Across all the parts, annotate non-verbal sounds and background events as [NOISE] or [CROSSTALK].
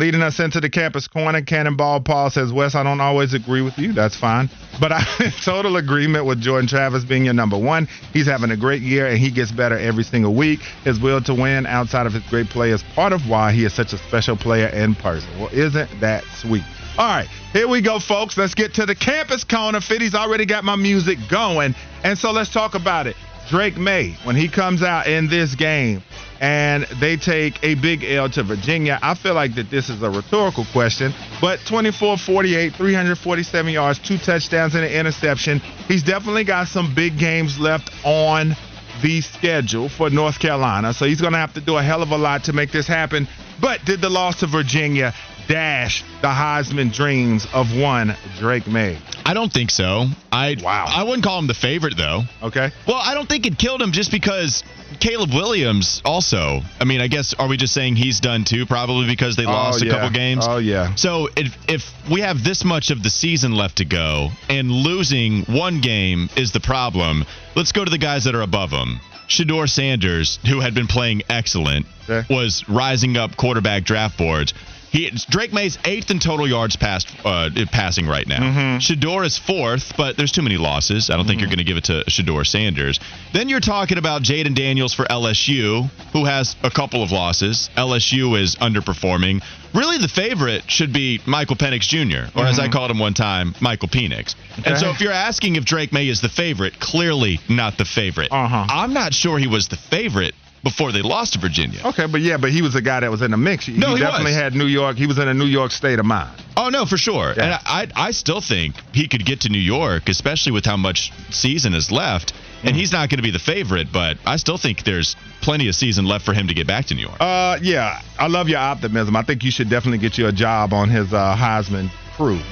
Leading us into the campus corner, Cannonball Paul says, Wes, I don't always agree with you. That's fine. But I'm [LAUGHS] in total agreement with Jordan Travis being your number one. He's having a great year and he gets better every single week. His will to win outside of his great play is part of why he is such a special player in person. Well, isn't that sweet? All right, here we go, folks. Let's get to the campus corner. Fitty's already got my music going. And so let's talk about it. Drake Maye, when he comes out in this game, and they take a big L to Virginia. I feel like that this is a rhetorical question, but 24 48, 347 yards, two touchdowns, and an interception. He's definitely got some big games left on the schedule for North Carolina, so he's going to have to do a hell of a lot to make this happen. But did the loss to Virginia dash the Heisman dreams of one Drake Maye? I don't think so. I wow. I wouldn't call him the favorite though. Okay. Well, I don't think it killed him just because Caleb Williams also. I mean, I guess are we just saying he's done too? Probably because they oh, lost oh, yeah. a couple games. Oh yeah. So if if we have this much of the season left to go and losing one game is the problem, let's go to the guys that are above him. Shedeur Sanders, who had been playing excellent, okay. was rising up quarterback draft boards. He Drake Maye's eighth in total yards passed uh, passing right now. Mm-hmm. Shedeur is fourth, but there's too many losses. I don't mm-hmm. think you're going to give it to Shedeur Sanders. Then you're talking about Jayden Daniels for LSU, who has a couple of losses. LSU is underperforming. Really, the favorite should be Michael Penix Jr., or mm-hmm. as I called him one time, Michael Penix. Okay. And so, if you're asking if Drake Maye is the favorite, clearly not the favorite. Uh-huh. I'm not sure he was the favorite before they lost to Virginia. Okay, but yeah, but he was a guy that was in the mix. He, no, he, he definitely was. had New York. He was in a New York state of mind. Oh no, for sure. Yeah. And I, I still think he could get to New York, especially with how much season is left. And he's not going to be the favorite, but I still think there's plenty of season left for him to get back to New York. Uh, yeah, I love your optimism. I think you should definitely get you a job on his uh, Heisman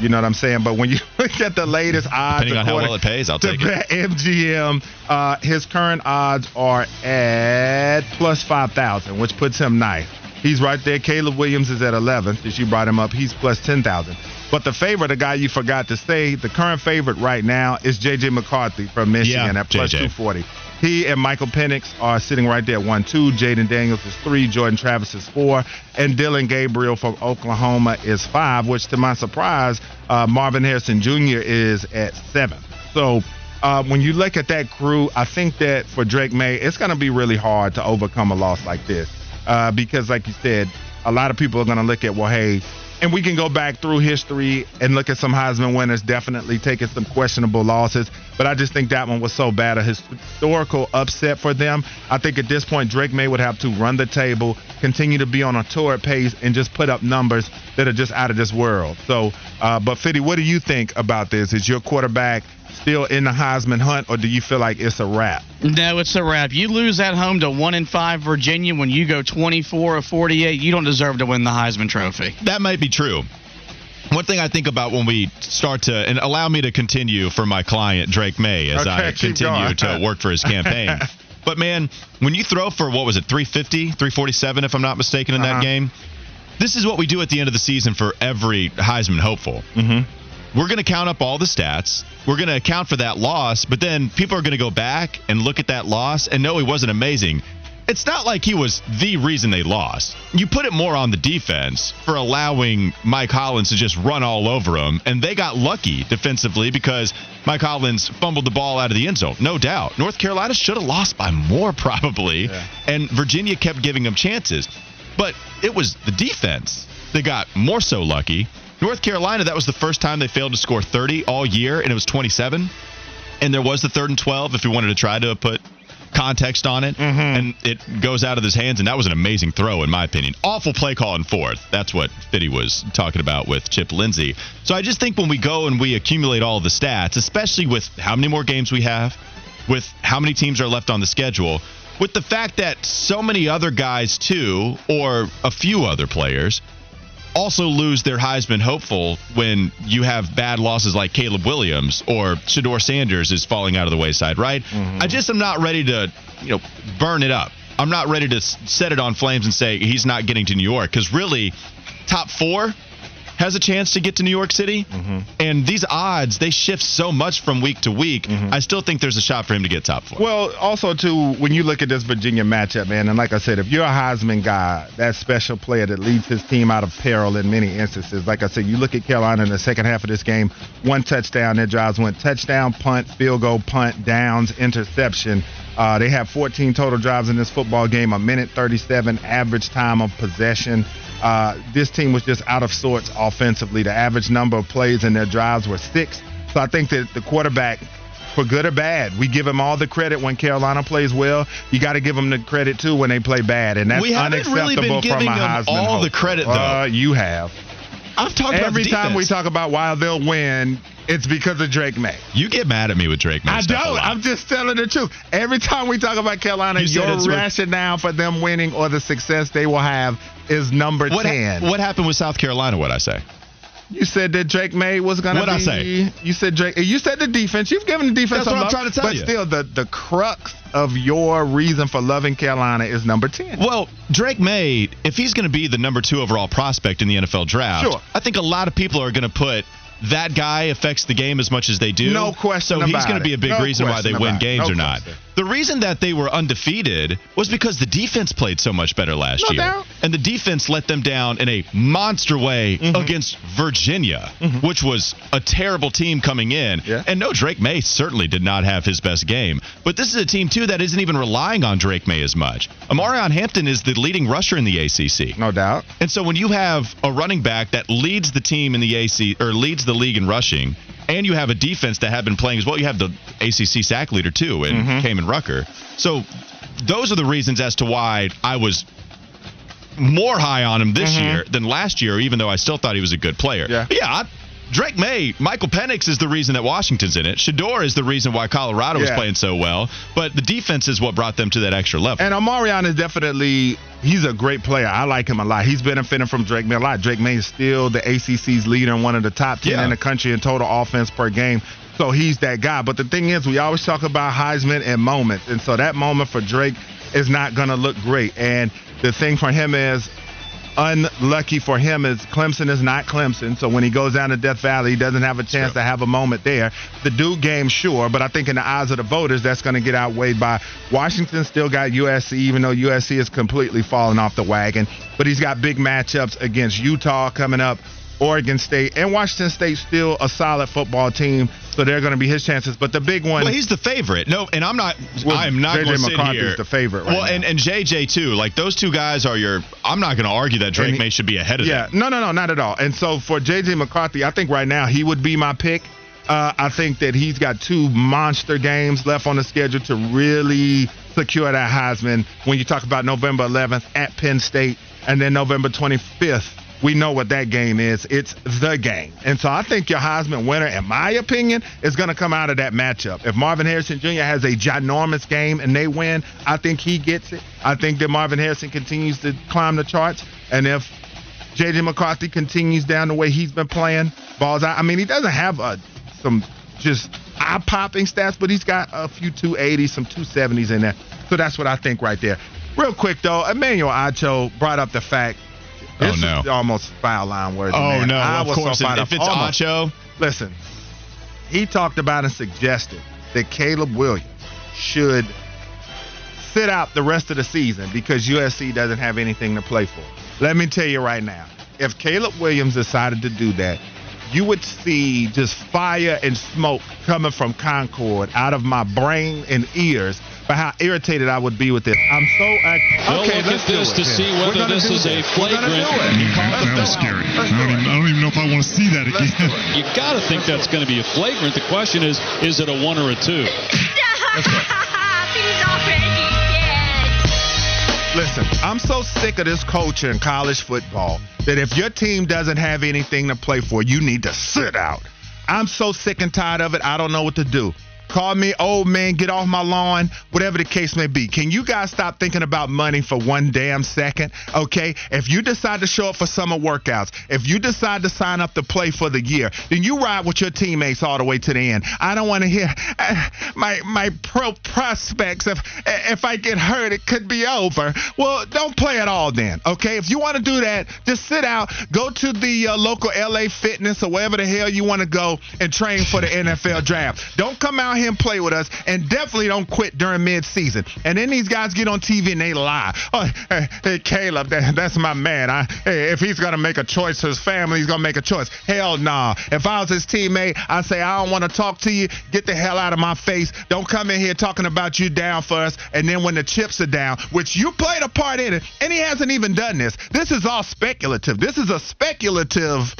You know what I'm saying? But when you [LAUGHS] look at the latest odds, depending on how well it pays, I'll take it. MGM, uh, his current odds are at plus five thousand, which puts him ninth. He's right there. Caleb Williams is at 11th. As you brought him up, he's plus 10,000. But the favorite, the guy you forgot to say, the current favorite right now is J.J. McCarthy from Michigan yeah, at plus JJ. 240. He and Michael Penix are sitting right there at 1 2. Jayden Daniels is 3. Jordan Travis is 4. And Dillon Gabriel from Oklahoma is 5, which to my surprise, uh, Marvin Harrison Jr. is at 7. So uh, when you look at that crew, I think that for Drake Maye, it's going to be really hard to overcome a loss like this. Uh, because, like you said, a lot of people are going to look at, well, hey, and we can go back through history and look at some Heisman winners definitely taking some questionable losses. But I just think that one was so bad, a historical upset for them. I think at this point, Drake Maye would have to run the table, continue to be on a torrid pace, and just put up numbers that are just out of this world. So, uh, but Fitty, what do you think about this? Is your quarterback still in the Heisman hunt, or do you feel like it's a wrap? No, it's a wrap. You lose at home to one in five Virginia when you go 24 or 48. You don't deserve to win the Heisman Trophy. That might be true. One thing I think about when we start to, and allow me to continue for my client Drake Maye, as okay, I continue to work for his campaign. [LAUGHS] but man, when you throw for what was it, 350, 347, if I'm not mistaken, in uh-huh. that game, this is what we do at the end of the season for every Heisman hopeful. Mm-hmm we're going to count up all the stats. We're going to account for that loss, but then people are going to go back and look at that loss and know he wasn't amazing. It's not like he was the reason they lost. You put it more on the defense for allowing Mike Hollins to just run all over him, and they got lucky defensively because Mike Hollins fumbled the ball out of the end zone. No doubt. North Carolina should have lost by more, [LAUGHS] probably, yeah. and Virginia kept giving them chances. But it was the defense that got more so lucky. North Carolina, that was the first time they failed to score 30 all year, and it was 27. And there was the third and 12 if we wanted to try to put context on it. Mm-hmm. And it goes out of his hands, and that was an amazing throw, in my opinion. Awful play call in fourth. That's what Fitty was talking about with Chip Lindsey. So I just think when we go and we accumulate all the stats, especially with how many more games we have, with how many teams are left on the schedule, with the fact that so many other guys, too, or a few other players, also lose their Heisman hopeful when you have bad losses like Caleb Williams or Shedeur Sanders is falling out of the wayside, right? Mm-hmm. I just am not ready to, you know, burn it up. I'm not ready to set it on flames and say he's not getting to New York because really, top four has a chance to get to New York City. Mm-hmm. And these odds, they shift so much from week to week. I still think there's a shot for him to get top four. Well, also too, when you look at this Virginia matchup, man, and like I said, if you're a Heisman guy, that special player that leads his team out of peril in many instances, like I said, you look at Carolina in the second half of this game, one touchdown, their drives went touchdown, punt, field goal, punt, downs, interception. Uh, they have 14 total drives in this football game, a minute 37 average time of possession. Uh, this team was just out of sorts offensively. The average number of plays in their drives were six. So I think that the quarterback for good or bad. We give him all the credit when Carolina plays well. You got to give him the credit too when they play bad, and that's We haven't really unacceptable been from a Heisman all the credit, though. Uh, you have. I've talked about Every time we talk about why they'll win, it's because of Drake Maye. You get mad at me with Drake. May I don't. I'm just telling the truth. Every time we talk about Carolina, You your rationale for them winning or the success they will have is number what, ha- ten. what happened with South Carolina? What I say? You said that Drake Maye was going to be. What'd I say? You said Drake. You said the defense. You've given the defense. That's what I'm love, trying to tell but you. But still, the the crux of your reason for loving Carolina is number ten. Well, Drake Maye, if he's going to be the number two overall prospect in the NFL draft, Sure. I think a lot of people are going to put that guy affects the game as much as they do. No question So he's going to be a big No reason why they win games No or not. question. The reason that they were undefeated was because the defense played so much better last No year. doubt. And the defense let them down in a monster way Mm-hmm. against Virginia, which was a terrible team coming in. Yeah. And no, Drake Maye certainly did not have his best game. But this is a team, too, that isn't even relying on Drake Maye as much. Omarion Hampton is the leading rusher in the ACC. No doubt. And so when you have a running back that leads the team in the AC or leads the league in rushing, and you have a defense that have been playing as well, you have the ACC sack leader too and Mm-hmm. Kaimon Rucker. So those are the reasons as to why I was more high on him this year than last year, even though I still thought he was a good player. Mm-hmm. Yeah. Yeah. I, Drake Maye, Michael Penix is the reason that Washington's in it. Shedeur is the reason why Colorado Yeah. playing so well. But the defense is what brought them to that extra level. And Omarion is definitely he's a great player. I like him a lot. He's benefiting from Drake Maye a lot. Drake Maye is still the ACC's leader and one of the top ten Yeah. in the country in total offense per game. So he's that guy. But the thing is, we always talk about Heisman and moments, and so that moment for Drake is not going to look great. And the thing for him is. Unlucky for him is Clemson is not Clemson, so when he goes down to Death Valley, he doesn't have a chance True. to have a moment there. The Duke game, sure, but I think in the eyes of the voters, that's going to get outweighed by Washington. Still got USC, even though USC is completely falling off the wagon. But he's got big matchups against Utah coming up, Oregon State, and Washington State. Still a solid football team, so they're going to be his chances. But the big one, Well, he's the favorite. No, and I'm not. Well, I'm not JJ going to sit McCarthy here. is the favorite right well, and and JJ too. Like those two guys are your. I'm not going to argue that Drake he- May should be ahead of Yeah, them. Yeah. No, no, no, not at all. And so for JJ McCarthy, I think right now he would be my pick. Uh, I think that he's got two monster games left on the schedule to really secure that Heisman. When you talk about November 11th at Penn State and then November 25th, we know what that game is. It's the game. And so I think your Heisman winner, in my opinion, is going to come out of that matchup. If Marvin Harrison Jr. has a ginormous game and they win, I think he gets it. I think that Marvin Harrison continues to climb the charts. And if JJ McCarthy continues down the way he's been playing, balls out. I mean, he doesn't have a, some just eye popping stats, but he's got a few 280s, some 270s in there. So that's what I think right there. Real quick though, Emmanuel Acho brought up the fact. Oh, This no. is almost foul line worthy. Oh man. no! I of was course, so fired if it's oh, Almost. Acho, Listen, he talked about and suggested that Caleb Williams should sit out the rest of the season because USC doesn't have anything to play for. Let me tell you right now, if Caleb Williams decided to do that, you would see just fire and smoke coming from Concord out of my brain and ears for how irritated I would be with this. I'm so ac- They'll okay. look let's at do this it to then. see whether gonna this is a We're gonna do flagrant- That was scary. I Let's do don't, it. even, I don't even know if I want to see that Let's do again. it. You got to think that's going to be a flagrant. The question is, is it a one or a two? He's [LAUGHS] already dead. Listen, I'm so sick of this culture in college football that if your team doesn't have anything to play for, you need to sit out. I'm so sick and tired of it. I don't know what to do. Call me old man, get off my lawn, whatever the case may be. Can you guys stop thinking about money for one damn second? Okay? If you decide to show up for summer workouts, if you decide to sign up to play for the year, then you ride with your teammates all the way to the end. I don't want to hear uh, my my pro prospects. If if I get hurt, it could be over. Well, don't play at all then. Okay? If you want to do that, just sit out, go to the uh, local LA Fitness or wherever the hell you want to go and train for the NFL draft. Don't come out and play with us, and definitely don't quit during mid-season. And then these guys get on TV and they lie. Oh, hey, hey Caleb, that, that's my man. I, hey, if he's gonna make a choice his family, he's gonna make a choice. Hell nah. If I was his teammate, I say I don't want to talk to you. Get the hell out of my face. Don't come in here talking about you down for us. And then when the chips are down, which you played a part in it, and he hasn't even done this. This is all speculative. This is a speculative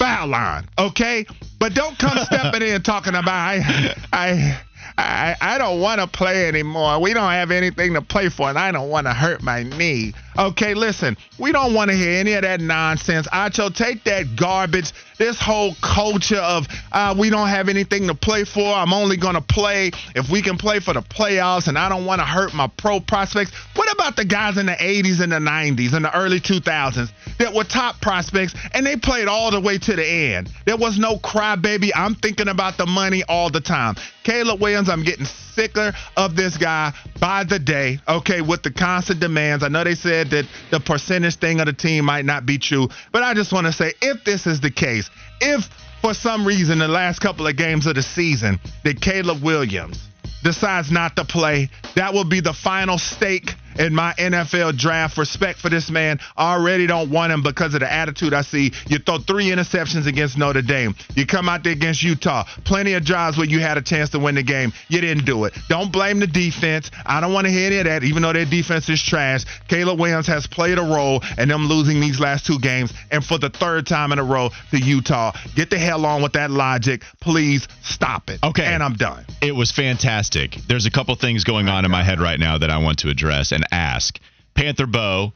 foul line, okay? But don't come [LAUGHS] stepping in talking about I I I, I don't want to play anymore. We don't have anything to play for, and I don't want to hurt my knee. Okay, listen, we don't want to hear any of that nonsense. Acho, take that garbage. This whole culture of uh, we don't have anything to play for. I'm only going to play if we can play for the playoffs, and I don't want to hurt my pro prospects. About the guys in the 80s and the 90s and the early 2000s that were top prospects and they played all the way to the end? There was no crybaby. I'm thinking about the money all the time. Caleb Williams, I'm getting sicker of this guy by the day, okay, with the constant demands. I know they said that the percentage thing of the team might not be true, but I just want to say if this is the case, if for some reason the last couple of games of the season that Caleb Williams decides not to play, that will be the final stake in my NFL draft. Respect for this man. I already don't want him because of the attitude I see. You throw three interceptions against Notre Dame. You come out there against Utah. Plenty of drives where you had a chance to win the game. You didn't do it. Don't blame the defense. I don't want to hear any of that, even though their defense is trash. Caleb Williams has played a role in them losing these last two games, and for the third time in a row to Utah. Get the hell on with that logic. Please stop it. Okay. And I'm done. It was fantastic. There's a couple things going on in my head right now that I want to address and ask. Panther Bo,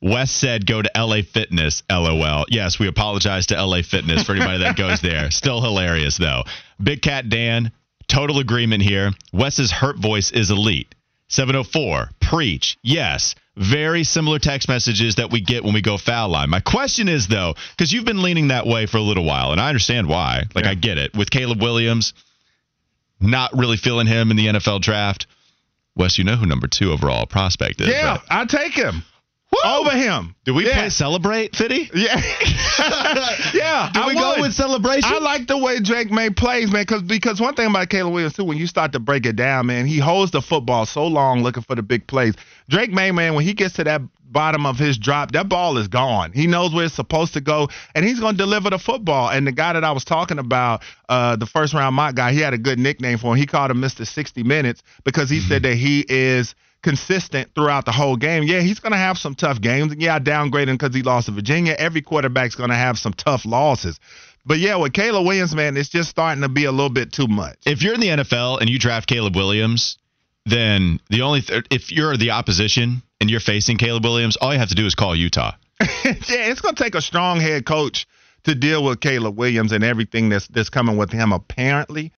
Wes said go to LA Fitness, lol. Yes, we apologize to LA Fitness for anybody that goes there. [LAUGHS] Still hilarious, though. Big Cat Dan, total agreement here. Wes's hurt voice is elite. 704, preach. Yes. Very similar text messages that we get when we go foul line. My question is, though, because you've been leaning that way for a little while, and I understand why. Like, Yeah. I get it. With Caleb Williams, not really feeling him in the NFL draft. Wes, you know who number two overall prospect is. Yeah, right? I take him over him. Do we yeah. play Celebrate, Fitty? [LAUGHS] Yeah, [LAUGHS] yeah. Do I we go would. with Celebration? I like the way Drake Maye plays, man, because because one thing about Caleb Williams too, when you start to break it down, man, he holds the football so long looking for the big plays. Drake Maye, man, when he gets to that bottom of his drop, that ball is gone. He knows where it's supposed to go, and he's going to deliver the football. And the guy that I was talking about, uh, the first round mock guy, he had a good nickname for him. He called him Mr. 60 Minutes because he said that he is consistent throughout the whole game. Yeah, he's going to have some tough games. And yeah, I downgraded him because he lost to Virginia. Every quarterback's going to have some tough losses. But yeah, with Caleb Williams, man, it's just starting to be a little bit too much. if you're in the NFL and you draft Caleb Williams, then the only th- if you're the opposition and you're facing Caleb Williams, all you have to do is call Utah. [LAUGHS] yeah, it's going to take a strong head coach to deal with Caleb Williams and everything that's that's coming with him apparently.